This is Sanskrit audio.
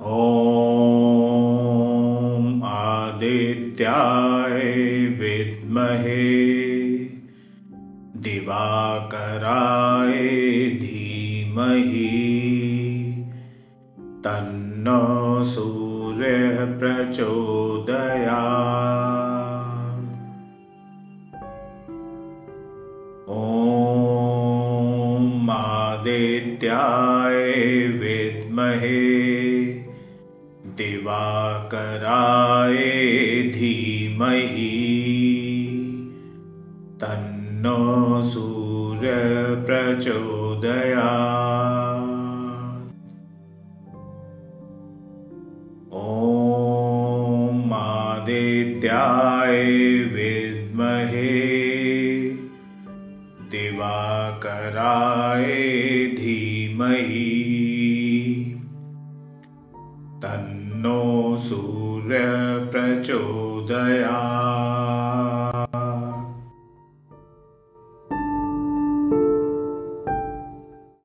ॐ आदित्याय विद्महे दिवाकराय धीमहि तन्नो सूर्यः प्रचोदया ॐ आदित्याय विद्महे दिवाकराय धीमहि। तन्नो सूर्यप्रचोदया ॐ आदित्याय विद्महे। दिवाकराय धीमहि तन्नो सूर्यप्रचोदया